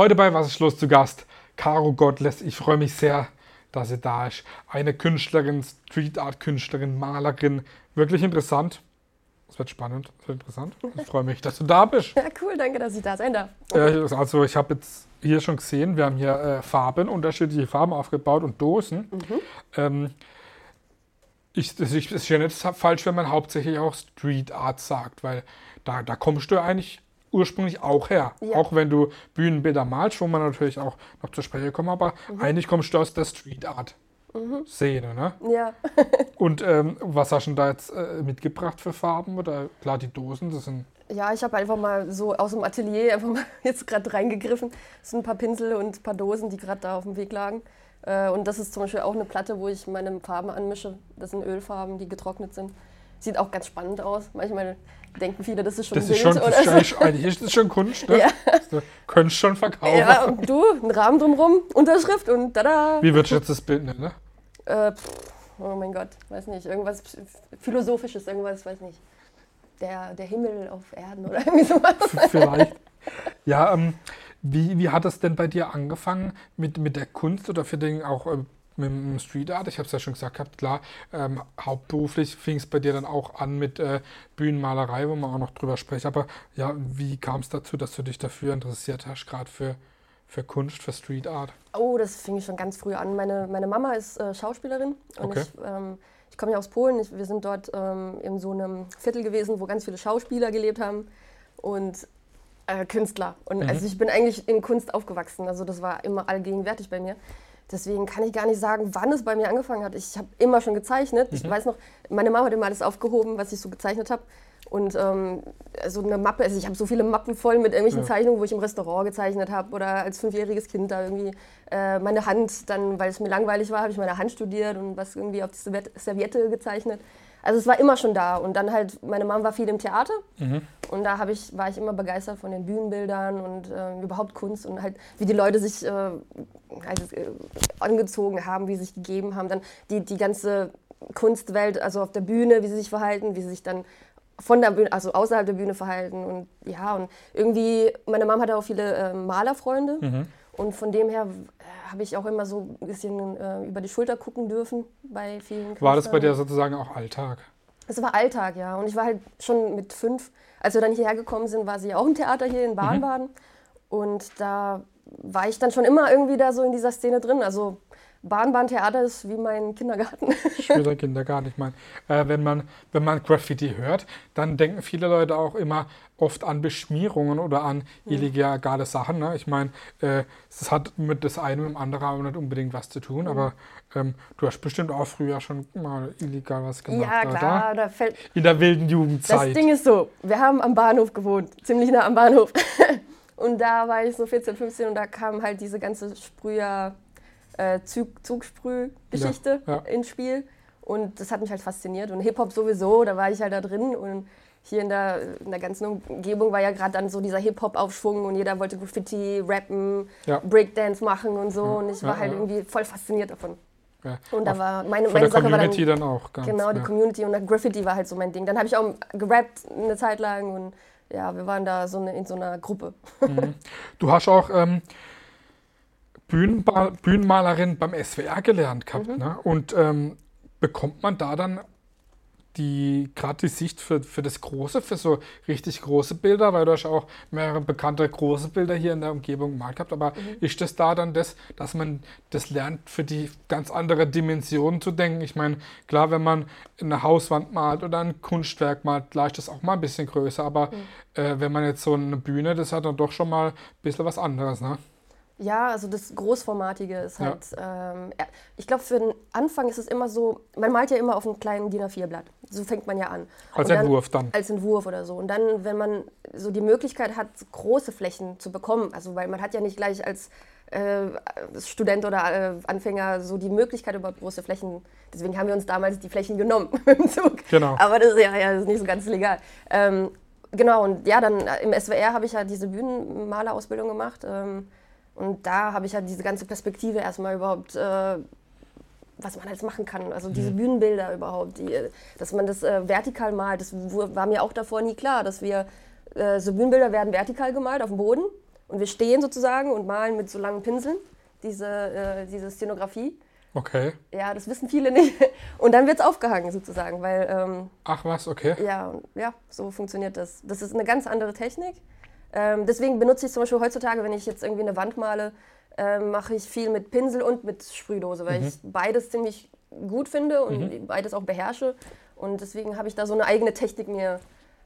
Heute bei Was ist los zu Gast? Caro Gottles. Ich freue mich sehr, dass sie da ist. Eine Künstlerin, Street Art Künstlerin, Malerin. Wirklich interessant. Es wird spannend, es wird interessant. Ich freue mich, dass du da bist. Ja, cool, danke, dass ich da sein darf. Äh, also ich habe jetzt hier schon gesehen, wir haben hier äh, Farben, unterschiedliche Farben aufgebaut und Dosen. Mhm. Ähm, ich, das ist, ist ja nicht falsch, wenn man hauptsächlich auch Street Art sagt, weil da, da kommst du eigentlich ursprünglich auch her. Ja. Auch wenn du Bühnenbilder malst, wo man natürlich auch noch zur Sprache kommt, aber Mhm. eigentlich kommst du aus der Street Art Szene, ne? Ja, Und ähm, was hast du denn da jetzt äh, mitgebracht für Farben? Oder klar, die Dosen, das sind. ja ich habe einfach mal so aus dem Atelier einfach mal jetzt gerade reingegriffen. Es sind ein paar Pinsel und ein paar Dosen, die gerade da auf dem Weg lagen. Äh, Und das ist zum Beispiel auch eine Platte, wo ich meine Farben anmische. Das sind Ölfarben, die getrocknet sind. Sieht auch ganz spannend aus. Manchmal denken viele, das ist schon Das ein ist Bild schon, das oder ist so. eigentlich, ist das schon Kunst, ne? Ja. Du könntest schon verkaufen. Ja, und du, ein Rahmen drumrum, Unterschrift und tada. Wie würdest du jetzt das Bild nennen? Ne? Äh, pff, oh mein Gott, weiß nicht. Irgendwas Philosophisches, irgendwas, weiß nicht. Der, der Himmel auf Erden oder irgendwie sowas. Vielleicht. Ja, ähm, wie, wie hat es denn bei dir angefangen mit, mit der Kunst oder für den auch äh, mit dem Street Art? Ich habe es ja schon gesagt gehabt, klar, ähm, hauptberuflich fing es bei dir dann auch an mit äh, Bühnenmalerei, wo man auch noch drüber spricht. Aber ja, wie kam es dazu, dass du dich dafür interessiert hast, gerade für, für Kunst, für Street Art? Oh, das fing ich schon ganz früh an. Meine, meine Mama ist äh, Schauspielerin und Okay. ich, ähm, ich komme ja aus Polen. Ich, wir sind dort ähm, in so einem Viertel gewesen, wo ganz viele Schauspieler gelebt haben und äh, Künstler. Und also ich bin eigentlich in Kunst aufgewachsen. Also das war immer allgegenwärtig bei mir. Deswegen kann ich gar nicht sagen, wann es bei mir angefangen hat. Ich habe immer schon gezeichnet. Ich weiß noch, meine Mama hat immer alles aufgehoben, was ich so gezeichnet habe. Und ähm, so eine Mappe, also ich habe so viele Mappen voll mit irgendwelchen Ja. Zeichnungen, wo ich im Restaurant gezeichnet habe oder als fünfjähriges Kind da irgendwie äh, meine Hand, dann, weil es mir langweilig war, habe ich meine Hand studiert und was irgendwie auf die Serviette- Serviette gezeichnet. Also es war immer schon da. Und dann halt, meine Mama war viel im Theater und da ich, war ich immer begeistert von den Bühnenbildern und äh, überhaupt Kunst und halt, wie die Leute sich äh, halt, äh, angezogen haben, wie sie sich gegeben haben. Dann die, die ganze Kunstwelt, also auf der Bühne, wie sie sich verhalten, wie sie sich dann von der Bühne, also außerhalb der Bühne verhalten. Und ja, und irgendwie, meine Mama hatte auch viele äh, Malerfreunde. Und von dem her äh, habe ich auch immer so ein bisschen äh, über die Schulter gucken dürfen bei vielen War das bei Künstlern. dir sozusagen auch Alltag? Es war Alltag, ja. Und ich war halt schon mit fünf, als wir dann hierher gekommen sind, war sie ja auch im Theater hier in Baden-Baden. Und da war ich dann schon immer irgendwie da so in dieser Szene drin. Also Baden-Baden-Theater ist wie mein Kindergarten. Schöner Kindergarten. Ich meine, äh, wenn, man, wenn man Graffiti hört, dann denken viele Leute auch immer oft an Beschmierungen oder an illegale Sachen. Ne? Ich meine, äh, es hat mit das eine mit dem anderen aber nicht unbedingt was zu tun, aber ähm, du hast bestimmt auch früher schon mal illegal was gemacht, ja, oder? klar, da fällt. In der wilden Das Jugendzeit. Ding ist so, wir haben am Bahnhof gewohnt, ziemlich nah am Bahnhof. und da war ich so 14, 15 und da kam halt diese ganze Sprüher, äh, Zug, Zugsprüh-Geschichte Ja, ja. ins Spiel. Und das hat mich halt fasziniert. Und Hip-Hop sowieso, da war ich halt da drin. Und hier in der, in der ganzen Umgebung war ja gerade dann so dieser Hip-Hop-Aufschwung und jeder wollte Graffiti, rappen, Ja. Breakdance machen und so. Und ich war halt irgendwie voll fasziniert davon. ja. Und da war meine, meine Sache war dann Community dann, auch ganz. Genau, die ja. Community und dann Graffiti war halt so mein Ding. Dann habe ich auch gerappt eine Zeit lang und ja, wir waren da so eine, in so einer Gruppe. Du hast auch ähm, Bühnenba Bühnenmalerin beim SWR gelernt gehabt. Mhm. Ne? Und ähm, bekommt man da dann die gerade die Sicht für, für das Große, für so richtig große Bilder, weil du hast auch mehrere bekannte große Bilder hier in der Umgebung gemalt gehabt, aber Mhm. ist das da dann das, dass man das lernt, für die ganz andere Dimensionen zu denken? Ich meine, klar, wenn man eine Hauswand malt oder ein Kunstwerk malt, ist das auch mal ein bisschen größer, aber Mhm. äh, wenn man jetzt so eine Bühne, das hat dann doch schon mal ein bisschen was anderes, ne? Ja, also das Großformatige ist Ja. halt, ähm, ja, ich glaube für den Anfang ist es immer so, man malt ja immer auf einem kleinen DIN A4-Blatt. So fängt man ja an. Als dann- Entwurf dann. Als Entwurf oder so. Und dann, wenn man so die Möglichkeit hat, große Flächen zu bekommen, also weil man hat ja nicht gleich als äh, Student oder äh, Anfänger so die Möglichkeit über große Flächen. Deswegen haben wir uns damals die Flächen genommen im Zug. Genau. Aber das ist ja, ja das ist nicht so ganz legal. Ähm, genau, und ja, dann im SWR habe ich ja diese Bühnenmalerausbildung gemacht. Ähm, und da habe ich ja diese ganze Perspektive erstmal überhaupt, äh, was man alles machen kann. Also diese Bühnenbilder überhaupt, die, dass man das äh, vertikal malt, das war mir auch davor nie klar, dass wir, äh, so Bühnenbilder werden vertikal gemalt auf dem Boden Und wir stehen sozusagen und malen mit so langen Pinseln diese, äh, diese Szenografie. Okay. Ja, das wissen viele nicht. Und dann wird es aufgehangen sozusagen, weil ähm, Ach was, okay. ja, ja, so funktioniert das. Das ist eine ganz andere Technik. Ähm, deswegen benutze ich zum Beispiel heutzutage, wenn ich jetzt irgendwie eine Wand male, ähm, mache ich viel mit Pinsel und mit Sprühdose, weil ich beides ziemlich gut finde und beides auch beherrsche. Und deswegen habe ich da so eine eigene Technik mir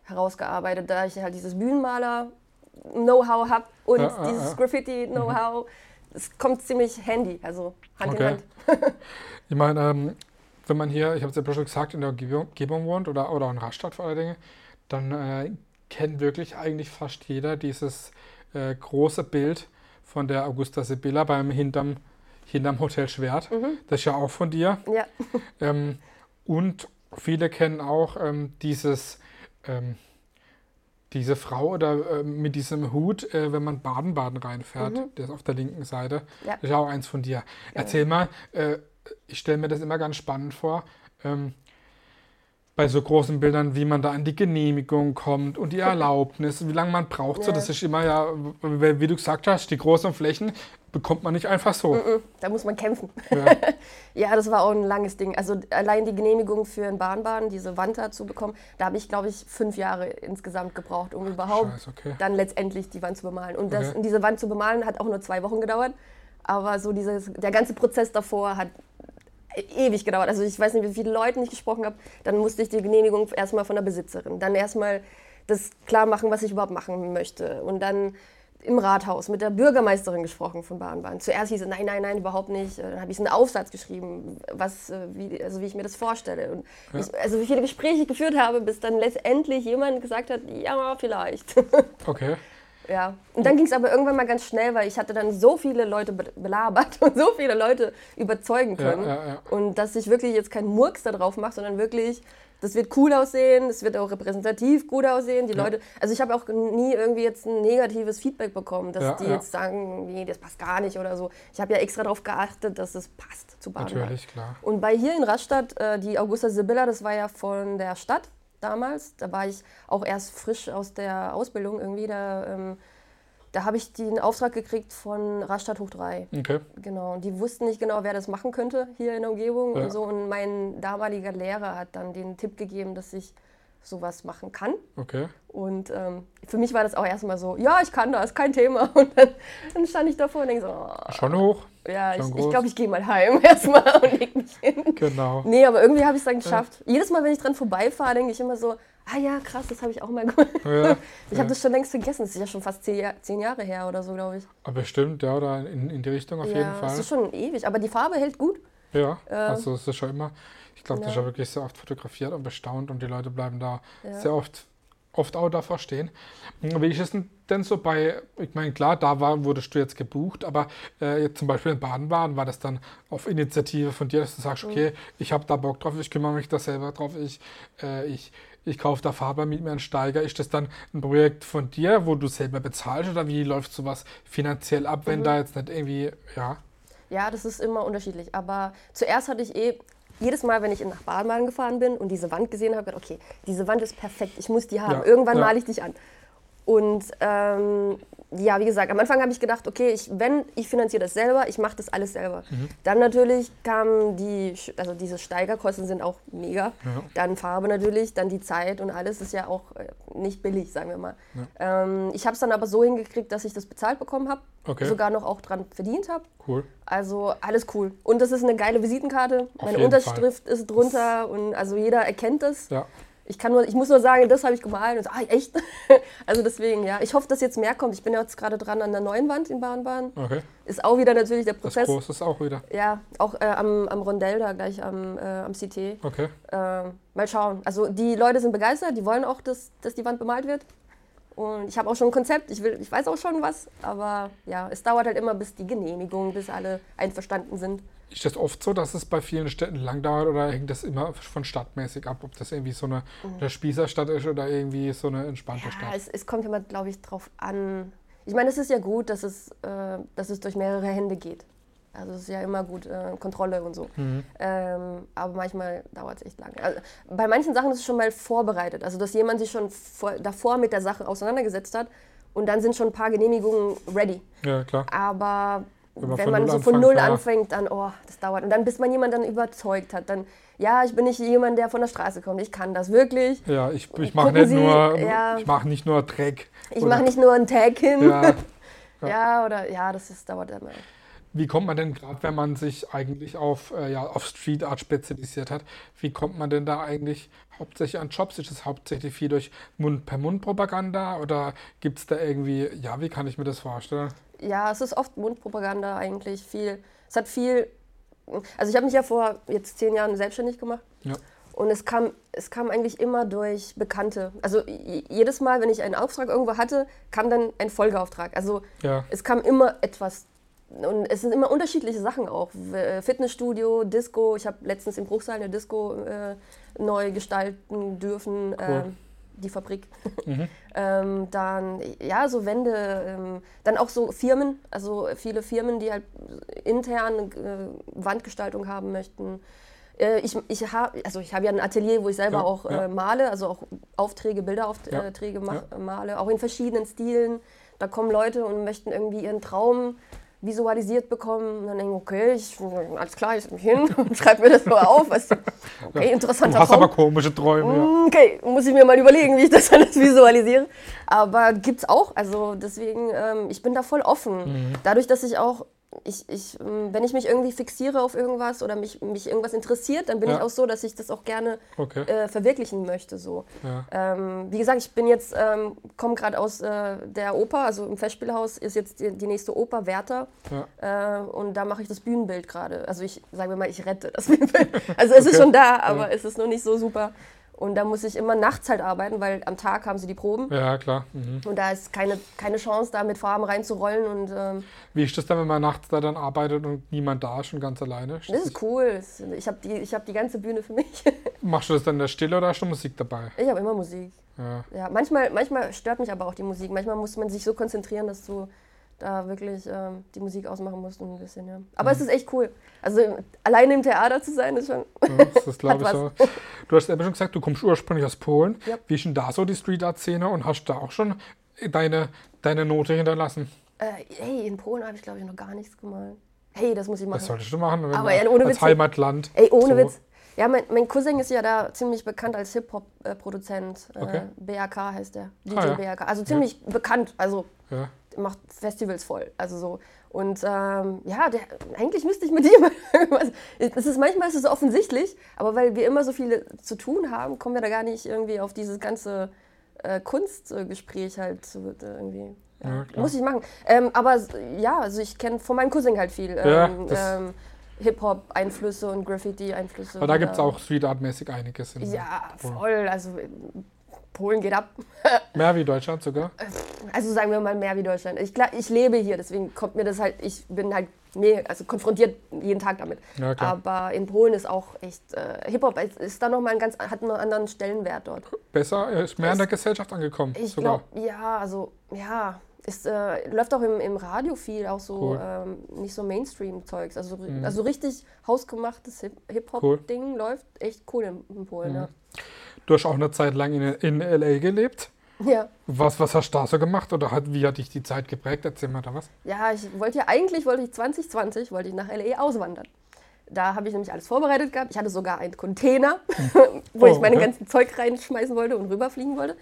herausgearbeitet, da ich halt dieses Bühnenmaler-Know-how habe und Ja, ja, dieses ja. Graffiti-Know-how. Es kommt ziemlich handy, also Hand in Okay. Hand. Ich meine, ähm, wenn man hier, ich habe es ja schon gesagt, in der Umgebung Umgebung wohnt oder, oder in Rastatt vor allen Dingen, dann äh, kennt wirklich eigentlich fast jeder dieses äh, große Bild von der Augusta Sibylla beim hinterm, hinterm Hotel Schwert. Mhm. Das ist ja auch von dir. Ja, Ähm, und viele kennen auch ähm, dieses, ähm, diese Frau oder ähm, mit diesem Hut, äh, wenn man Baden-Baden reinfährt, der ist auf der linken Seite. Mhm. Ja. Das ist auch eins von dir. Erzähl mal, äh, ich stelle mir das immer ganz spannend vor. Ähm, bei so großen Bildern, wie man da an die Genehmigung kommt und die Erlaubnis, wie lange man braucht. So, Ja. das ist immer ja, wie du gesagt hast, die großen Flächen bekommt man nicht einfach so. Da muss man kämpfen. Ja. Ja, das war auch ein langes Ding. Also allein die Genehmigung für ein Bahnbahn, diese Wand da zu bekommen, da habe ich, glaube ich, fünf Jahre insgesamt gebraucht, um überhaupt Scheiße, okay. dann letztendlich die Wand zu bemalen. Und, das, Okay. und diese Wand zu bemalen hat auch nur zwei Wochen gedauert. Aber so dieses, der ganze Prozess davor hat ewig gedauert. Also ich weiß nicht, wie viele Leute ich gesprochen habe. Dann musste ich die Genehmigung erstmal von der Besitzerin. Dann erstmal das klar machen, was ich überhaupt machen möchte. Und dann im Rathaus mit der Bürgermeisterin gesprochen von Bahnbahn. Zuerst hieß es, nein, nein, nein, überhaupt nicht. Dann habe ich einen Aufsatz geschrieben, was, äh, wie, also wie ich mir das vorstelle. Und ich, also wie viele Gespräche ich geführt habe, bis dann letztendlich jemand gesagt hat, ja, vielleicht. Okay. Ja, und dann ging es aber irgendwann mal ganz schnell, weil ich hatte dann so viele Leute be belabert und so viele Leute überzeugen Ja, können. ja, ja. Und dass ich wirklich jetzt keinen Murks da drauf mache, sondern wirklich, das wird cool aussehen, das wird auch repräsentativ gut aussehen. Die Ja. Leute, also ich habe auch nie irgendwie jetzt ein negatives Feedback bekommen, dass Ja, die ja. jetzt sagen, nee, das passt gar nicht oder so. Ich habe ja extra darauf geachtet, dass es passt zu Baden. Natürlich, klar. Und bei hier in Rastatt, äh, die Augusta Sibylla, das war ja von der Stadt damals. Da war ich auch erst frisch aus der Ausbildung irgendwie. Da, ähm, da habe ich den Auftrag gekriegt von Rastatt hoch 3. Okay. Genau. Und die wussten nicht genau, wer das machen könnte hier in der Umgebung Ja. und so. Und mein damaliger Lehrer hat dann den Tipp gegeben, dass ich sowas machen kann. Okay. Und ähm, für mich war das auch erstmal so, ja, ich kann das, kein Thema. Und dann, dann stand ich davor und denke so, oh, Schon hoch? ja, ich schon glaube, groß. ich, glaub, ich gehe mal heim erstmal und leg mich hin. Genau. Nee, aber irgendwie habe ich es dann geschafft. Jedes Mal, wenn ich dran vorbeifahre, denke ich immer so, ah ja, krass, das habe ich auch mal gemacht. Ja, Ich habe das schon längst vergessen. Das ist ja schon fast zehn, zehn Jahre her oder so, glaube ich. aber bestimmt, ja, oder in, in die Richtung auf ja, jeden das Fall. ist schon ewig. Aber die Farbe hält gut. Ja, Äh, also es ist schon immer, ich glaube, das ist ja. ja wirklich sehr oft fotografiert und bestaunt und die Leute bleiben da Ja. sehr oft, oft auch davor stehen. Wie ist es denn- denn so bei, ich meine, klar, da war, wurdest du jetzt gebucht, aber äh, jetzt zum Beispiel in Baden-Baden war das dann auf Initiative von dir, dass du Mhm. sagst, okay, ich habe da Bock drauf, ich kümmere mich da selber drauf, ich, äh, ich, ich kaufe da Farbe, miet mir einen Steiger. Ist das dann ein Projekt von dir, wo du selber bezahlst oder wie läuft sowas finanziell ab, Mhm. wenn da jetzt nicht irgendwie, ja, Ja, das ist immer unterschiedlich. Aber zuerst hatte ich eh, jedes Mal, wenn ich nach Baden-Baden gefahren bin und diese Wand gesehen habe, gedacht, okay, diese Wand ist perfekt, ich muss die haben. Ja, Irgendwann ja. male ich dich an. Und ähm, ja, wie gesagt, am Anfang habe ich gedacht, okay, ich, wenn ich finanziere das selber, ich mache das alles selber. Mhm. Dann natürlich kamen die, also diese Steigerkosten sind auch mega. Ja. Dann Farbe natürlich, dann die Zeit und alles ist ja auch äh, nicht billig, sagen wir mal. Ähm, ich habe es dann aber so hingekriegt, dass ich das bezahlt bekommen habe, Okay. sogar noch auch dran verdient habe. cool. Also alles cool. Und das ist eine geile Visitenkarte. Auf Meine Unterschrift ist drunter und also jeder erkennt es. Ja. Ich, kann nur, ich muss nur sagen, das habe ich gemalt. Und so, ah, echt? also deswegen, ja. Ich hoffe, dass jetzt mehr kommt. Ich bin ja jetzt gerade dran an der neuen Wand in Bahnbahn. Okay. Ist auch wieder natürlich der Das Prozess. Große ist auch wieder. Ja, auch äh, am, am Rondell da gleich am, äh, am CT. Okay. Äh, mal schauen. Also die Leute sind begeistert, die wollen auch, dass, dass die Wand bemalt wird. Und ich habe auch schon ein Konzept, ich, will, ich weiß auch schon was, aber ja, es dauert halt immer bis die Genehmigung, bis alle einverstanden sind. Ist das oft so, dass es bei vielen Städten lang dauert oder hängt das immer von stadtmäßig ab? Ob das irgendwie so eine, eine Spießerstadt ist oder irgendwie so eine entspannte Mhm. Ja, Stadt? es, es kommt immer, glaube ich, drauf an. Ich meine, es ist ja gut, dass es, äh, dass es durch mehrere Hände geht. Also es ist ja immer gut, äh, Kontrolle und so. Mhm. Ähm, aber manchmal dauert es echt lange. Also, bei manchen Sachen ist es schon mal vorbereitet. Also dass jemand sich schon vor, davor mit der Sache auseinandergesetzt hat und dann sind schon ein paar Genehmigungen ready. Ja, klar. Aber Wenn man wenn von man Null so von anfängt, Null ja. anfängt, dann, oh, das dauert. Und dann, bis man jemanden dann überzeugt hat, dann, ja, ich bin nicht jemand, der von der Straße kommt, ich kann das wirklich. Ja, ich, ich mache nicht nur, ja. ich mache nicht nur Dreck. Ich mache nicht nur einen Tag hin. Ja. Ja, oder, ja, das ist, dauert immer. Wie kommt man denn gerade, wenn man sich eigentlich auf, äh, ja, auf Street Art spezialisiert hat, wie kommt man denn da eigentlich hauptsächlich an Jobs? Ist das hauptsächlich viel durch Mund-per-Mund-Propaganda oder gibt es da irgendwie, ja, wie kann ich mir das vorstellen? Ja, es ist oft Mundpropaganda eigentlich viel. Es hat viel. Also ich habe mich ja vor jetzt zehn Jahren selbstständig gemacht. Ja. Und es kam, es kam eigentlich immer durch Bekannte. Also jedes Mal, wenn ich einen Auftrag irgendwo hatte, kam dann ein Folgeauftrag. Also Ja. es kam immer etwas. Und es sind immer unterschiedliche Sachen auch. Äh, Fitnessstudio, Disco. Ich habe letztens im Bruchsal eine Disco äh, neu gestalten dürfen. ähm, die Fabrik. Mhm. ähm, dann, ja, so Wände. Ähm, dann auch so Firmen. Also viele Firmen, die halt intern äh, Wandgestaltung haben möchten. Äh, Ich, ich habe also ich habe ja ein Atelier, wo ich selber Ja, auch ja. äh, male, also auch Aufträge, Bilderaufträge Ja, mach, male, auch in verschiedenen Stilen. Da kommen Leute und möchten irgendwie ihren Traum visualisiert bekommen. Und dann denke ich, okay, ich, alles klar, ich setze mich hin und schreibe mir das mal auf. Weißt du, okay, Du interessanter hast Traum. aber komische Träume. Ja. Mm, Okay, muss ich mir mal überlegen, wie ich das alles visualisiere. Aber gibt's auch. Also deswegen, ähm, ich bin da voll offen. Mhm. Dadurch, dass ich auch, ich, ich, ähm, wenn ich mich irgendwie fixiere auf irgendwas oder mich, mich irgendwas interessiert, dann bin Ja. ich auch so, dass ich das auch gerne Okay. äh, verwirklichen möchte. So. Ja. Ähm, wie gesagt, ich bin jetzt, ähm, komme gerade aus äh, der Oper, also im Festspielhaus ist jetzt die, die nächste Oper Werther. Ja. Äh, und da mache ich das Bühnenbild gerade. Also ich, sagen wir mal, ich rette das Bühnenbild. Also es ist Okay. schon da, aber es ist noch nicht so super. Und da muss ich immer nachts halt arbeiten, weil am Tag haben sie die Proben. ja, klar. Mhm. Und da ist keine, keine Chance, da mit Farben reinzurollen. Und ähm, Wie ist das dann, wenn man nachts da dann arbeitet und niemand da ist und ganz alleine? das ist cool. Das- Ich habe die, ich hab die ganze Bühne für mich. Machst du das dann in der Stille oder hast du Musik dabei? Ich habe immer Musik. Ja. Ja, manchmal, manchmal stört mich aber auch die Musik. Manchmal muss man sich so konzentrieren, dass du da wirklich ähm, die Musik ausmachen musst und ein bisschen, ja. Aber Mhm. es ist echt cool. Also alleine im Theater zu sein, ist schon. Ja, das glaube ich so. Du hast eben schon gesagt, du kommst ursprünglich aus Polen. Ja. Wie ist denn da so die Street Art Szene und hast da auch schon deine, deine Note hinterlassen? Äh, hey, in Polen habe ich glaube ich noch gar nichts gemalt. Hey, das muss ich machen. Das solltest du machen, wenn Aber ja, ohne als Witz. Heimatland. Ey, ohne so- Witz. Ja, mein, mein Cousin ist ja da ziemlich bekannt als Hip-Hop-Produzent. Okay. Äh, BAK heißt der. DJ Ah, ja. BAK. Also ziemlich bekannt. Also Ja. Macht Festivals voll. Also so. Und ähm, ja, der, eigentlich müsste ich mit ihm. Es ist manchmal ist es offensichtlich, aber weil wir immer so viele zu tun haben, kommen wir da gar nicht irgendwie auf dieses ganze äh, Kunstgespräch halt zu, irgendwie. Ja, Ja, muss ich machen. Ähm, aber ja, also ich kenne von meinem Cousin halt viel. Ja, Ähm, das- ähm, Hip-Hop-Einflüsse und Graffiti-Einflüsse. Aber da gibt es Ja. auch Street Art mäßig einiges. In Ja, voll. Also Polen geht ab. Mehr wie Deutschland sogar. Also sagen wir mal mehr wie Deutschland. Ich, ich lebe hier, deswegen kommt mir das halt, ich bin halt nee, also konfrontiert jeden Tag damit. Ja. Aber in Polen ist auch echt, äh, Hip-Hop ist, ist da nochmal ein ganz, hat einen anderen Stellenwert dort. Besser, er ist mehr in der Gesellschaft angekommen. Ich sogar. glaube, ja, also, ja, ist, äh, läuft auch im, im Radio viel, auch so Cool. Mhm. ähm, nicht so Mainstream-Zeugs. Also, also richtig hausgemachtes Hip- Hip-Hop-Ding läuft echt cool in, in Polen, Mhm. ja. Du hast auch eine Zeit lang in, in L.A. gelebt. Ja. Was, was hast du da so gemacht oder hat, wie hat dich die Zeit geprägt? Erzähl mal da was. Ja, ich wollte ja eigentlich, wollte ich 2020, wollte ich nach LA auswandern. Da habe ich nämlich alles vorbereitet gehabt. Ich hatte sogar einen Container, wo Oh, ich meine okay. ganzen Zeug reinschmeißen wollte und rüberfliegen wollte.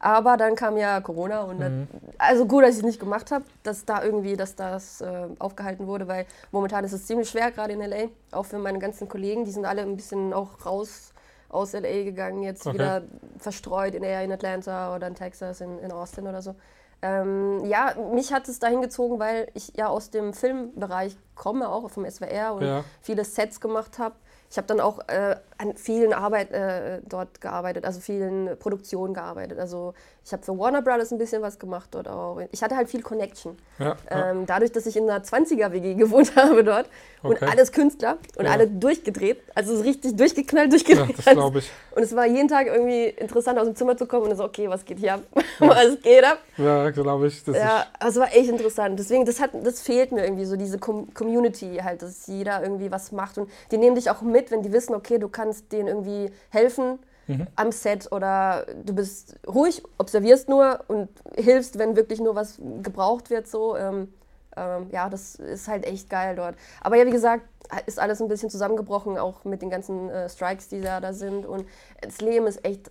Aber dann kam ja Corona und dann, Mhm. also gut, dass ich es nicht gemacht habe, dass da irgendwie, dass das äh, aufgehalten wurde, weil momentan ist es ziemlich schwer, gerade in LA, auch für meine ganzen Kollegen, die sind alle ein bisschen auch raus aus LA gegangen, jetzt Okay. wieder verstreut in, eher in Atlanta oder in Texas, in, in Austin oder so. Ähm, ja, mich hat es dahin gezogen, weil ich ja aus dem Filmbereich komme, auch vom SWR und Ja. viele Sets gemacht habe. Ich habe dann auch äh, an vielen Arbeit äh, dort gearbeitet, also vielen Produktionen gearbeitet. Also ich habe für Warner Brothers ein bisschen was gemacht dort auch. Ich hatte halt viel Connection. Ja, ja. Ähm, dadurch, dass ich in einer 20er-WG gewohnt habe dort und Okay. alles Künstler und Ja. alle durchgedreht, also so richtig durchgeknallt, durchgedreht. ja das glaube ich. Und es war jeden Tag irgendwie interessant, aus dem Zimmer zu kommen und so, okay, was geht hier ab? was geht ab? Ja, glaube ich. Das Ja, also es war echt interessant. Deswegen, das, hat, das fehlt mir irgendwie, so diese Com Community halt, dass jeder irgendwie was macht. Und die nehmen dich auch mit, wenn die wissen, okay, du kannst denen irgendwie helfen. am Set oder du bist ruhig, observierst nur und hilfst, wenn wirklich nur was gebraucht wird. So. Ähm, ähm, ja, das ist halt echt geil dort. Aber ja, wie gesagt, ist alles ein bisschen zusammengebrochen, auch mit den ganzen äh, Strikes, die da, da sind. Und das Leben ist echt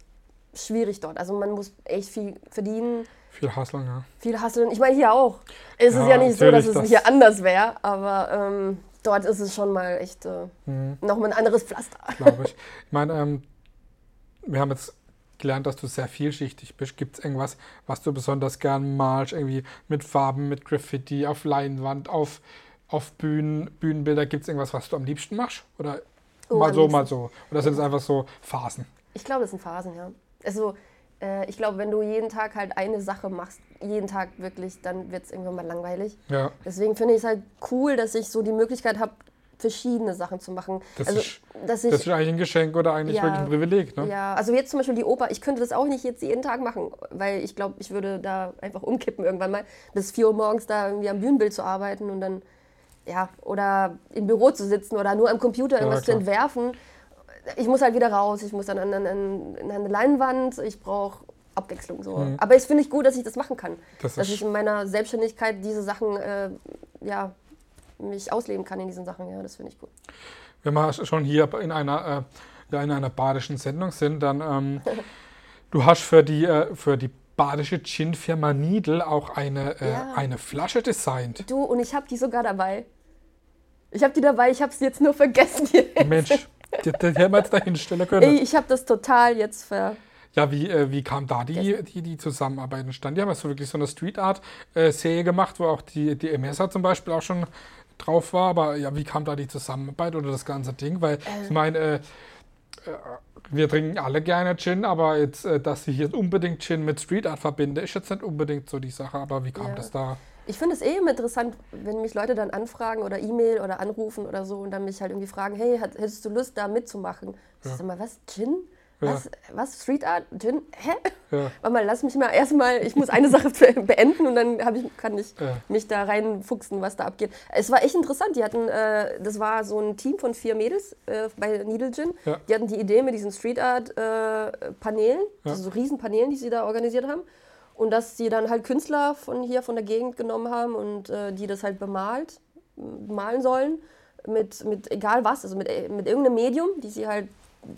schwierig dort. Also man muss echt viel verdienen. Viel hasseln, ja. Viel hasseln. Ich meine, hier auch. Es Ja, ist ja nicht so, dass es das- hier anders wäre, aber ähm, dort ist es schon mal echt äh, Mhm. nochmal ein anderes Pflaster. glaube ich. Ich meine, ähm, wir haben jetzt gelernt, dass du sehr vielschichtig bist. Gibt es irgendwas, was du besonders gern malst? Irgendwie mit Farben, mit Graffiti, auf Leinwand, auf, auf Bühnen, Bühnenbilder? Gibt es irgendwas, was du am liebsten machst? Oder Oh, mal so, liebsten. mal so? Oder sind es einfach so Phasen? Ich glaube, das sind Phasen, ja. Also, äh, ich glaube, wenn du jeden Tag halt eine Sache machst, jeden Tag wirklich, dann wird es irgendwann mal langweilig. Ja, Deswegen finde ich es halt cool, dass ich so die Möglichkeit habe, verschiedene Sachen zu machen. das, also, ist, dass ich, das ist eigentlich ein Geschenk oder eigentlich Ja. wirklich ein Privileg. Ne? ja, also jetzt zum Beispiel die Oper, ich könnte das auch nicht jetzt jeden Tag machen, weil ich glaube, ich würde da einfach umkippen irgendwann mal, bis 4 Uhr morgens da irgendwie am Bühnenbild zu arbeiten und dann, ja, oder im Büro zu sitzen oder nur am Computer irgendwas zu klar. entwerfen. Ich muss halt wieder raus, ich muss dann an, an, an, an eine Leinwand, ich brauche Abwechslung so. Mhm. Aber es finde ich gut, dass ich das machen kann. Das dass ich in meiner Selbstständigkeit diese Sachen, äh, ja, mich ausleben kann in diesen Sachen, ja, das finde ich gut. Wenn wir schon hier in einer, äh, ja, in einer badischen Sendung sind, dann ähm, du hast für die, äh, für die badische Gin-Firma Needle auch eine, äh, Ja. eine Flasche designt. Du, und ich habe die sogar dabei. Ich habe die dabei, ich habe es jetzt nur vergessen. Hier. Mensch, die, die hätten wir jetzt da hinstellen können. Ey, ich habe das total jetzt ver... Ja, wie, äh, wie kam da die, die, die Zusammenarbeit entstanden? Die haben ja so wirklich so eine Street Art-Serie gemacht, wo auch die, die Emessa zum Beispiel auch schon drauf war. Aber ja, wie kam da die Zusammenarbeit oder das ganze Ding? Weil ich meine, äh, äh, wir trinken alle gerne Gin, aber jetzt, äh, dass ich jetzt unbedingt Gin mit Street Art verbinde, ist jetzt nicht unbedingt so die Sache. Aber wie kam Ja. das da? Ich finde es eh immer interessant, wenn mich Leute dann anfragen oder E-Mail oder anrufen oder so und dann mich halt irgendwie fragen, hey, hättest du Lust, da mitzumachen? Ich sag mal, was, Gin? Ja. Was, was, Street Art? Gin? Hä? Ja. Warte mal, lass mich mal erstmal, ich muss eine Sache be- beenden und dann ich, kann ich Ja. mich da reinfuchsen, was da abgeht. Es war echt interessant. Die hatten, äh, das war so ein Team von vier Mädels äh, bei Needle Gin. Ja. Die hatten die Idee mit diesen Street Art äh, Paneelen, Ja. also so riesen Paneelen, die sie da organisiert haben. Und dass sie dann halt Künstler von hier, von der Gegend genommen haben und äh, die das halt bemalt, malen sollen. Mit, mit egal was, also mit, mit irgendeinem Medium, die sie halt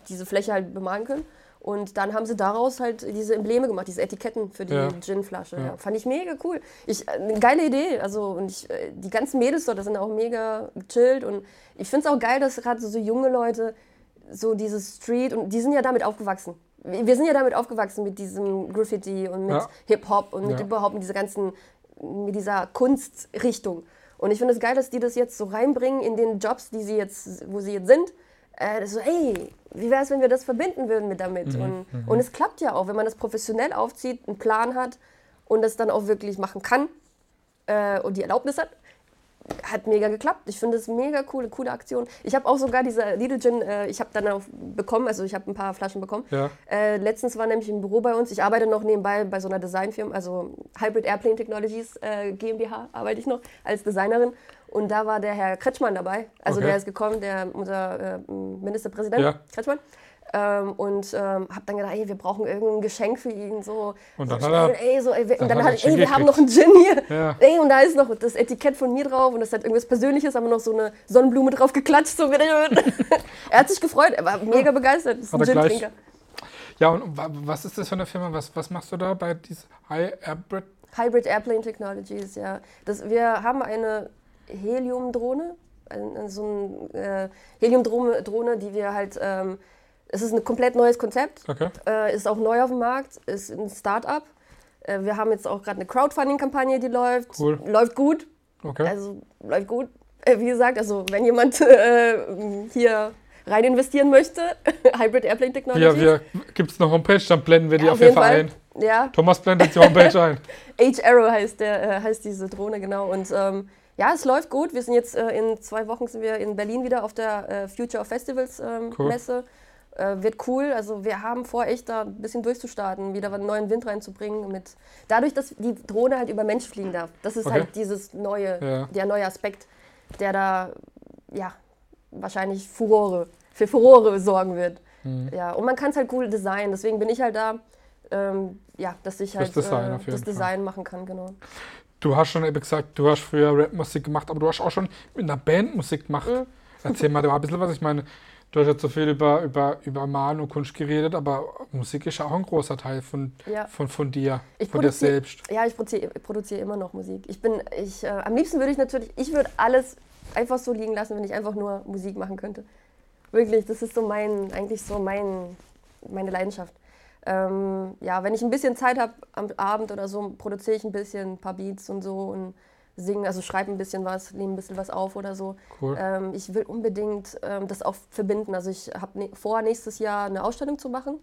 diese Fläche halt bemalen können. Und dann haben sie daraus halt diese Embleme gemacht, diese Etiketten für die Ja. Ginflasche. Ja. Fand ich mega cool. Ich, äh, eine geile Idee. Also, und ich, äh, die ganzen Mädels dort, das sind auch mega gechillt. Und ich finde es auch geil, dass gerade so, junge Leute so dieses Street, und die sind ja damit aufgewachsen. Wir sind ja damit aufgewachsen mit diesem Graffiti und mit Ja. Hip-Hop und mit überhaupt mit dieser ganzen, mit dieser Kunstrichtung. Und ich finde es geil, dass die das jetzt so reinbringen in den Jobs, die sie jetzt, wo sie jetzt sind. Äh, so, hey, wie wäre es, wenn wir das verbinden würden mit damit? Und, und es klappt ja auch, wenn man das professionell aufzieht, einen Plan hat und das dann auch wirklich machen kann äh, und die Erlaubnis hat. Hat mega geklappt. Ich finde es mega cool, eine coole Aktion. Ich habe auch sogar diese Lidl Gin, äh, ich habe dann auch bekommen, also ich habe ein paar Flaschen bekommen. Ja. Äh, letztens war nämlich im Büro bei uns, ich arbeite noch nebenbei bei so einer Designfirma, also Hybrid Airplane Technologies äh, GmbH arbeite ich noch als Designerin. Und da war der Herr Kretschmann dabei. Also Okay. der ist gekommen, der, unser äh, Ministerpräsident Ja. Kretschmann. Ähm, und ähm, habe dann gedacht, ey, wir brauchen irgendein Geschenk für ihn. So, Und so dann hat er- ey, so, ey, wir- dann dann hat er ey, wir haben noch einen Gin hier. Ja. Ey, und da ist noch das Etikett von mir drauf und das hat irgendwas Persönliches, haben wir noch so eine Sonnenblume drauf geklatscht. So. er hat sich gefreut, er war mega begeistert. Das ist ein er Gin-Trinker. Ja, und wa- was ist das für eine Firma? Was, was machst du da bei dieser High Airbrand? Hybrid Airplane Technologies, ja. Das, wir haben eine Heliumdrohne, so eine äh, Heliumdrohne, Drohne, die wir halt, ähm, es ist ein komplett neues Konzept, Okay. äh, ist auch neu auf dem Markt, ist ein Start-up. Äh, wir haben jetzt auch gerade eine Crowdfunding-Kampagne, die läuft. Cool. Läuft gut, Okay. also läuft gut. Äh, wie gesagt, also wenn jemand äh, hier rein investieren möchte, Hybrid Airplane Technologies. ja, wir, gibt es eine Homepage, dann blenden wir die Ja, auf jeden Fall Fall. ein. Ja, Thomas blendet die Homepage ein. H-Arrow heißt, der, äh, heißt diese Drohne, genau. Und ähm, ja, es läuft gut. Wir sind jetzt äh, in zwei Wochen sind wir in Berlin wieder auf der äh, Future of Festivals ähm, Cool. Messe. Äh, wird cool. Also wir haben vor, echt da ein bisschen durchzustarten, wieder einen neuen Wind reinzubringen. Mit dadurch, dass die Drohne halt über Mensch fliegen darf. Das ist Okay. halt dieses neue, Ja. der neue Aspekt, der da ja wahrscheinlich Furore, für Furore sorgen wird. Mhm. Ja, und man kann es halt cool designen. Deswegen bin ich halt da, ähm, ja, dass ich halt Das Design äh, das Design machen kann, genau. Du hast schon eben gesagt, du hast früher Rapmusik gemacht, aber du hast auch schon mit einer Band Musik gemacht. Mhm. Erzähl mal da ein bisschen was. Ich meine, du hast jetzt so viel über, über, über Malen und Kunst geredet, aber Musik ist ja auch ein großer Teil von, Ja. von, von dir, Ich von dir produziere- selbst. Ja, ich produziere, produziere immer noch Musik. Ich bin, ich, äh, am liebsten würde ich natürlich, ich würde alles einfach so liegen lassen, wenn ich einfach nur Musik machen könnte. Wirklich, das ist so mein, eigentlich so mein, meine Leidenschaft. Ähm, ja, wenn ich ein bisschen Zeit habe am Abend oder so, produziere ich ein bisschen ein paar Beats und so und singe, also schreibe ein bisschen was, nehme ein bisschen was auf oder so. Cool. Ähm, ich will unbedingt ähm, das auch verbinden. Also ich habe ne vor, nächstes Jahr eine Ausstellung zu machen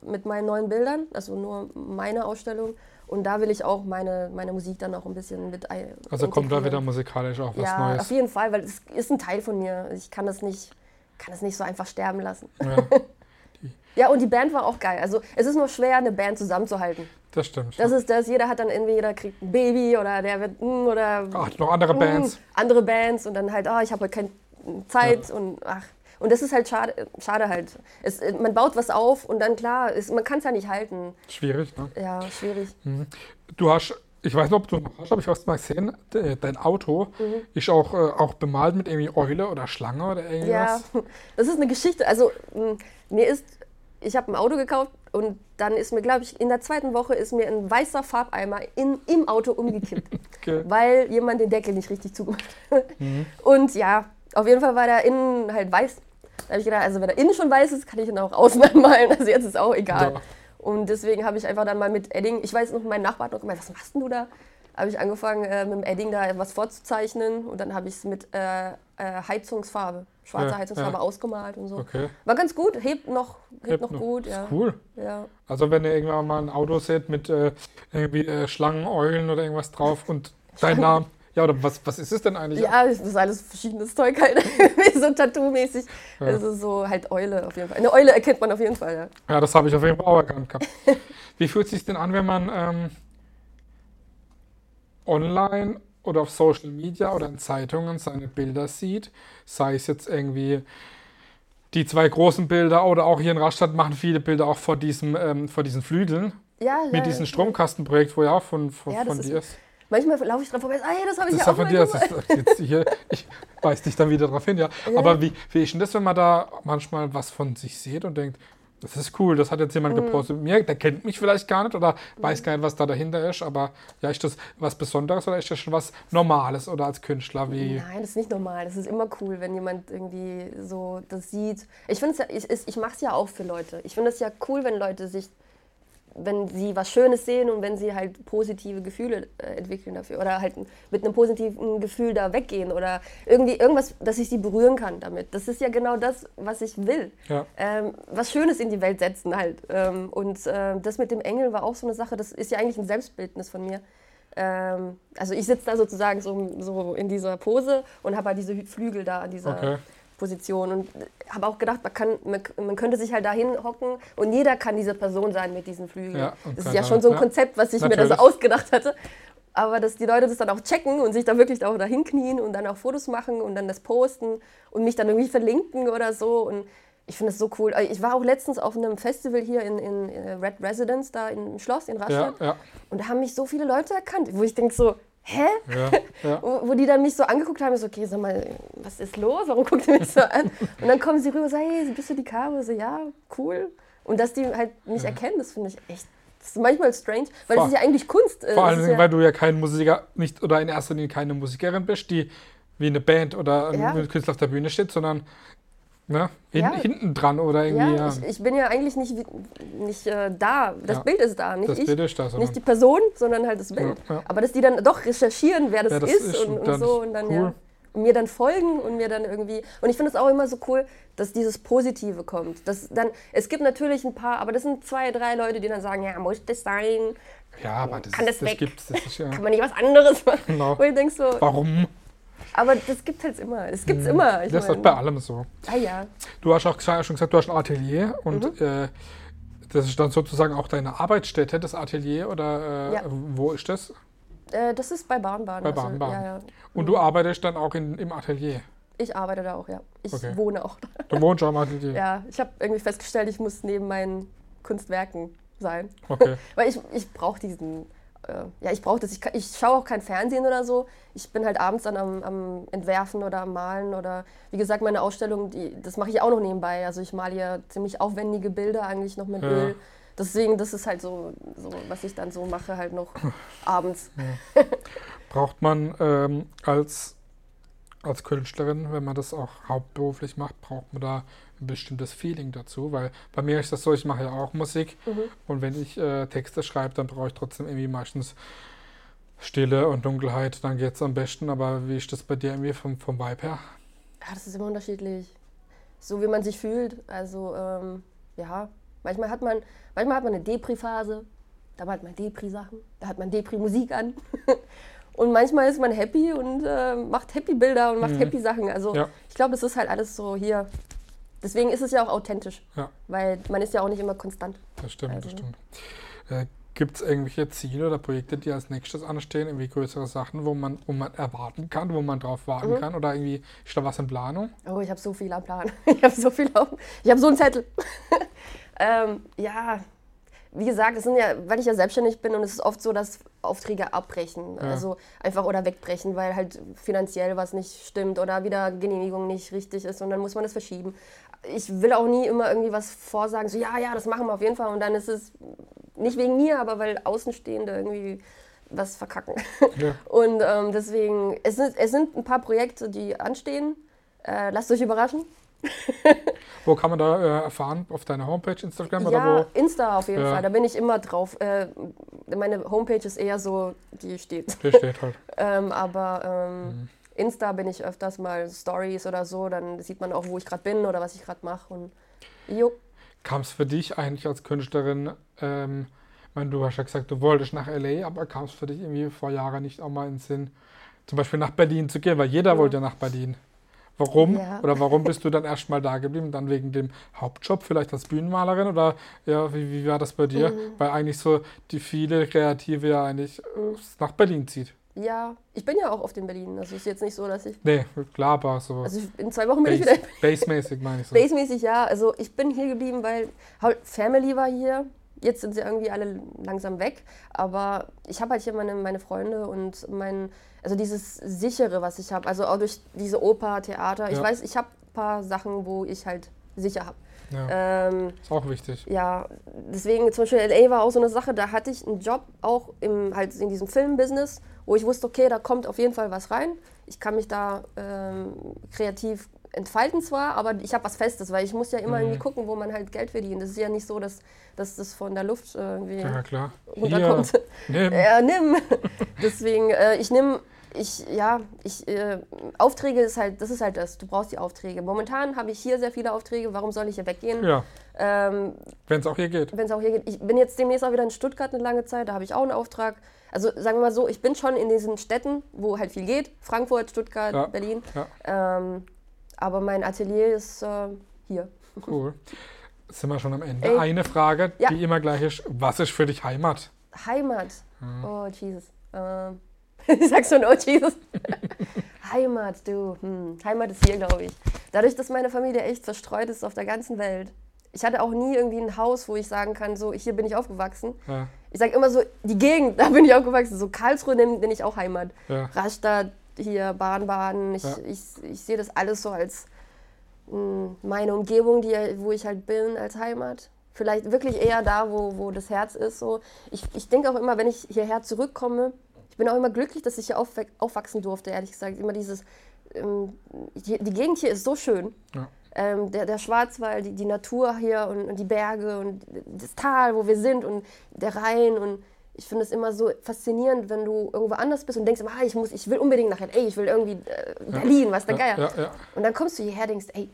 mit meinen neuen Bildern, also nur meine Ausstellung. Und da will ich auch meine, meine Musik dann auch ein bisschen mit ein- Also kommt da wieder musikalisch auch was Ja, Neues. auf jeden Fall, weil es ist ein Teil von mir. Ich kann das nicht, kann das nicht so einfach sterben lassen. Ja, Ja, und die Band war auch geil. Also es ist nur schwer, eine Band zusammenzuhalten. das stimmt. Das ist das, jeder hat dann entweder kriegt ein Baby oder der wird mm, oder Ach, noch andere mm, Bands. andere Bands und dann halt, ah, ich habe heute keine Zeit und ach. Und das ist halt schade, schade halt. Es, man baut was auf und dann klar, ist, man kann es ja nicht halten. Schwierig, ne? Ja, schwierig. Du hast, ich weiß nicht, ob du noch hast, aber ich habe es mal gesehen, de- dein Auto Mhm. ist auch, äh, auch bemalt mit irgendwie Eule oder Schlange oder Ja, irgendwas. das ist eine Geschichte. Also mir ist, ich habe ein Auto gekauft und dann ist mir, glaube ich, in der zweiten Woche ist mir ein weißer Farbeimer in, im Auto umgekippt, Okay. weil jemand den Deckel nicht richtig zugemacht hat. Und ja, auf jeden Fall war der innen halt weiß. Da habe ich gedacht, also wenn der innen schon weiß ist, kann ich ihn auch außen anmalen. Also jetzt ist auch egal. Ja. Und deswegen habe ich einfach dann mal mit Edding, ich weiß noch, mein Nachbar hat noch gemeint, was machst du da? Habe ich angefangen, äh, mit dem Edding da was vorzuzeichnen und dann habe ich es mit äh, äh, Heizungsfarbe, schwarzer Ja, Heizungsfarbe ja. ausgemalt und so. Okay. War ganz gut, hebt noch, hebt Hebt noch noch. gut, ja. Cool. ja. Also wenn ihr irgendwann mal ein Auto seht mit äh, irgendwie äh, Schlangen, Eulen oder irgendwas drauf und dein Name. Ja, oder was, was ist es denn eigentlich? Ja, das ist alles verschiedenes Zeug halt, so Tattoo-mäßig. Ja. Also so halt Eule auf jeden Fall. Eine Eule erkennt man auf jeden Fall, ja. Ja, das habe ich auf jeden Fall auch erkannt gehabt. Wie fühlt es sich denn an, wenn man ähm, online oder auf Social Media oder in Zeitungen seine Bilder sieht? Sei es jetzt irgendwie die zwei großen Bilder oder auch hier in Rastatt machen viele Bilder auch vor, diesem, ähm, vor diesen Flügeln Ja, mit diesem. Stromkastenprojekt, wo ja auch von, von, Ja, von ist- dir ist. Manchmal laufe ich dran vorbei, ah ja, das habe ich Das ja auch von dir, das ist jetzt hier, ich weise dich dann wieder darauf hin, ja. Ja. Aber wie, wie ist denn das, wenn man da manchmal was von sich sieht und denkt, das ist cool, das hat jetzt jemand Mhm. gepostet mit mir, der kennt mich vielleicht gar nicht oder weiß gar nicht, was da dahinter ist, aber ja, ist das was Besonderes oder ist das schon was Normales oder als Künstler wie. Nein, das ist nicht normal. Das ist immer cool, wenn jemand irgendwie so das sieht. Ich finde es ja, ich, ich mache es ja auch für Leute. Ich finde es ja cool, wenn Leute sich, wenn sie was Schönes sehen und wenn sie halt positive Gefühle äh, entwickeln dafür oder halt mit einem positiven Gefühl da weggehen oder irgendwie irgendwas, dass ich sie berühren kann damit. Das ist ja genau das, was ich will. Ja. Ähm, was Schönes in die Welt setzen halt. Ähm, und ähm, das mit dem Engel war auch so eine Sache, das ist ja eigentlich ein Selbstbildnis von mir. Ähm, also ich sitze da sozusagen so, so in dieser Pose und habe halt diese Flügel da an dieser Okay. Position und habe auch gedacht, man, kann, man, könnte sich halt dahin hocken und jeder kann diese Person sein mit diesen Flügeln. Ja, das ist ja schon so ein ja, Konzept, was ich mir da so natürlich. ausgedacht hatte. Aber dass die Leute das dann auch checken und sich da wirklich auch dahin knien und dann auch Fotos machen und dann das posten und mich dann irgendwie verlinken oder so. Und ich finde das so cool. Ich war auch letztens auf einem Festival hier in, in äh, Red Residence, da im Schloss in Rastatt. ja, Und da haben mich so viele Leute erkannt, wo ich denke so, hä? ja, ja. Wo, wo die dann mich so angeguckt haben, ich so, okay, sag mal, was ist los? Warum guckt ihr mich so an? Und dann kommen sie rüber und sagen, hey, bist du die Caro? Ich So, ja, cool. Und dass die halt mich erkennen, das finde ich echt, das ist manchmal strange, weil Vor- das ist ja eigentlich Kunst. äh, Vor Dingen, ja, weil du ja kein Musiker nicht oder in erster Linie keine Musikerin bist, die wie eine Band oder ein Ja. Künstler auf der Bühne steht, sondern ne, hin, Ja. hinten dran oder irgendwie. ja, Ja, ich, ich bin ja eigentlich nicht, nicht äh, da. Das Ja. Bild ist da, nicht das ich. Bild ist da. Nicht die Person, sondern halt das Bild. Aber dass die dann doch recherchieren, wer das, das ist, ist und, und und so und dann cool. Und mir dann folgen und mir dann irgendwie. Und ich finde es auch immer so cool, dass dieses Positive kommt. Dass dann, es gibt natürlich ein paar, aber das sind zwei, drei Leute, die dann sagen, ja, muss das sein? Ja, aber das, Kann das das gibt's. Das ist ja, Kann man nicht was anderes machen? Genau. Wo ich denke so, warum? Aber das gibt halt immer. Es gibt's immer. Ich Das ist bei allem so. ah ja. Du hast auch schon gesagt, du hast ein Atelier und Mhm. äh, das ist dann sozusagen auch deine Arbeitsstätte, das Atelier oder äh, Ja. wo ist das? Äh, das ist bei Bahnbahn. Bei Baden-Baden. ja, ja. Und du arbeitest dann auch in, im Atelier. Ich arbeite da auch, ja. Ich Okay. wohne auch da. Du wohnst auch am Atelier. Ja, ich habe irgendwie festgestellt, ich muss neben meinen Kunstwerken sein. Okay. Weil ich, ich brauche diesen, ja, ich brauche das. Ich, ich schaue auch kein Fernsehen oder so. Ich bin halt abends dann am, am Entwerfen oder am Malen oder wie gesagt, meine Ausstellung, die, das mache ich auch noch nebenbei. Also ich male ja ziemlich aufwendige Bilder eigentlich noch mit Ja. Öl. Deswegen, das ist halt so, so, was ich dann so mache, halt noch abends. Braucht man ähm, als, als Künstlerin, wenn man das auch hauptberuflich macht, braucht man da ein bestimmtes Feeling dazu? Weil bei mir ist das so, ich mache ja auch Musik Mhm. und wenn ich äh, Texte schreibe, dann brauche ich trotzdem irgendwie meistens Stille und Dunkelheit, dann geht es am besten. Aber wie ist das bei dir irgendwie vom, vom Vibe her? Ja, das ist immer unterschiedlich. So wie man sich fühlt. Also, ähm, ja, manchmal hat man, manchmal hat man eine Depri-Phase, da hat man Depri-Sachen, da hat man Depri-Musik an. und manchmal ist man happy und äh, macht Happy-Bilder und macht Mhm. Happy-Sachen. Also, Ja. ich glaube, das ist halt alles so hier. Deswegen ist es ja auch authentisch, Ja. weil man ist ja auch nicht immer konstant. Das stimmt, das Also- stimmt. Äh, Gibt es irgendwelche Ziele oder Projekte, die als nächstes anstehen, irgendwie größere Sachen, wo man, wo man erwarten kann, wo man drauf warten Mhm. kann? Oder irgendwie ist da was in Planung? Oh, ich habe so viel am Plan. Ich habe so viel auf. Ich habe so einen Zettel. ähm, ja, wie gesagt, es sind ja, weil ich ja selbstständig bin und es ist oft so, dass Aufträge abbrechen, Ja. also einfach oder wegbrechen, weil halt finanziell was nicht stimmt oder wieder Genehmigung nicht richtig ist und dann muss man das verschieben. Ich will auch nie immer irgendwie was vorsagen, so ja, ja, das machen wir auf jeden Fall und dann ist es nicht wegen mir, aber weil Außenstehende irgendwie was verkacken. Ja. Und ähm, deswegen, es sind, es sind ein paar Projekte, die anstehen. Äh, lasst euch überraschen. Wo kann man da äh, erfahren? Auf deiner Homepage, Instagram oder Ja, wo? Insta auf jeden Ja. Fall, da bin ich immer drauf. Äh, meine Homepage ist eher so, die steht. Der steht halt. Ähm, aber ähm, Mhm. Insta bin ich öfters mal Stories oder so, dann sieht man auch, wo ich gerade bin oder was ich gerade mache. Und jo, Kam es für dich eigentlich als Künstlerin, ähm, ich meine, du hast ja gesagt, du wolltest nach LA, aber kam es für dich irgendwie vor Jahren nicht auch mal in den Sinn, zum Beispiel nach Berlin zu gehen? Weil jeder Ja. wollte ja nach Berlin. Warum? Ja. Oder warum bist du dann erstmal da geblieben? Dann wegen dem Hauptjob, vielleicht als Bühnenmalerin? Oder ja, wie, wie war das bei dir? Mhm. Weil eigentlich so die viele Kreative ja eigentlich äh, nach Berlin zieht. Ja, ich bin ja auch oft in Berlin. Also ist jetzt nicht so, dass ich. Nee, klar, aber so Also in zwei Wochen bin ich wieder Base- Base-mäßig meine ich so. Basemäßig ja. Also ich bin hier geblieben, weil halt Family war hier. Jetzt sind sie irgendwie alle langsam weg. Aber ich habe halt hier meine, meine Freunde und mein, also dieses sichere, was ich habe. Also auch durch diese Oper, Theater. Ich Ja. weiß, ich habe ein paar Sachen, wo ich halt sicher habe. Ja, Ähm, ist auch wichtig. ja, deswegen zum Beispiel LA war auch so eine Sache, da hatte ich einen Job auch im, halt in diesem Filmbusiness, wo ich wusste, okay, da kommt auf jeden Fall was rein. Ich kann mich da ähm, kreativ entfalten zwar, aber ich habe was Festes, weil ich muss ja immer Mhm. irgendwie gucken, wo man halt Geld verdient. Das ist ja nicht so, dass, dass das von der Luft irgendwie Ja, klar. runterkommt. Nee, Ja, nimm. Deswegen, äh, ich nehme, ich, ja, ich, äh, Aufträge ist halt, das ist halt das, du brauchst die Aufträge. Momentan habe ich hier sehr viele Aufträge, warum soll ich hier weggehen? ja, Ähm, wenn es auch hier geht. wenn es auch hier geht. Ich bin jetzt demnächst auch wieder in Stuttgart eine lange Zeit, da habe ich auch einen Auftrag. Also sagen wir mal so, ich bin schon in diesen Städten, wo halt viel geht. Frankfurt, Stuttgart, Ja. Berlin. Ja. Ähm, aber mein Atelier ist äh, hier. Cool. Jetzt sind wir schon am Ende. Ey. Eine Frage, Ja. die immer gleich ist. Was ist für dich Heimat? Heimat. Hm. Oh, Jesus. Ähm, ich sag schon, oh, Jesus. Heimat, du. Hm. Heimat ist hier, glaube ich. Dadurch, dass meine Familie echt verstreut ist auf der ganzen Welt. Ich hatte auch nie irgendwie ein Haus, wo ich sagen kann, so, hier bin ich aufgewachsen. Ja, Ich sage immer so, die Gegend, da bin ich aufgewachsen. So Karlsruhe nenne nenn ich auch Heimat. ja, Rastatt, hier Baden-Baden. Ich, Ja. ich, ich sehe das alles so als mh, meine Umgebung, die, wo ich halt bin, als Heimat. Vielleicht wirklich eher da, wo, wo das Herz ist. So. Ich, ich denke auch immer, wenn ich hierher zurückkomme, ich bin auch immer glücklich, dass ich hier aufwe- aufwachsen durfte, ehrlich gesagt. Immer dieses, ähm, die, die Gegend hier ist so schön. Ja. Ähm, der, der Schwarzwald, die, die Natur hier und, und die Berge und das Tal, wo wir sind und der Rhein und ich finde es immer so faszinierend, wenn du irgendwo anders bist und denkst, ah, ich, muss, ich will unbedingt nach LA, ich will irgendwie äh, Berlin, was der ja, Geier. ja, ja. Und dann kommst du hierher und denkst, ey,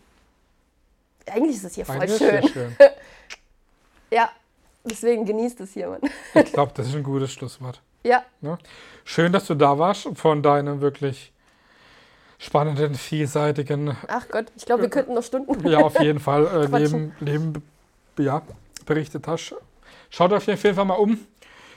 eigentlich ist es hier voll Eigentlich schön. schön. Ja, deswegen genießt es hier, Mann. Ich glaube, das ist ein gutes Schlusswort. Ja. Ne? Schön, dass du da warst von deinem wirklich spannenden, vielseitigen. Ach Gott, ich glaube, wir könnten noch Stunden. Ja, auf jeden Fall äh, Leben, Leben ja, berichtet hast. Schaut euch auf jeden Fall mal um.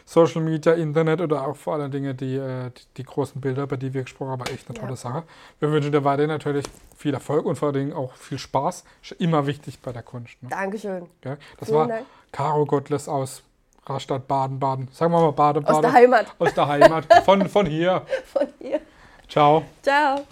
Social Media, Internet oder auch vor allen Dingen die, äh, die, die großen Bilder, über die wir gesprochen haben, aber echt eine tolle ja. Sache. Wir wünschen dir weiterhin natürlich viel Erfolg und vor allen Dingen auch viel Spaß. Ist immer wichtig bei der Kunst. Ne? Dankeschön. Ja, das Vielen war Dank. Caro Gottles aus Rastatt, Baden, Baden. Sagen wir mal Baden, Baden. Aus der Heimat. Aus der Heimat. Von, von hier. Von hier. Ciao. Ciao.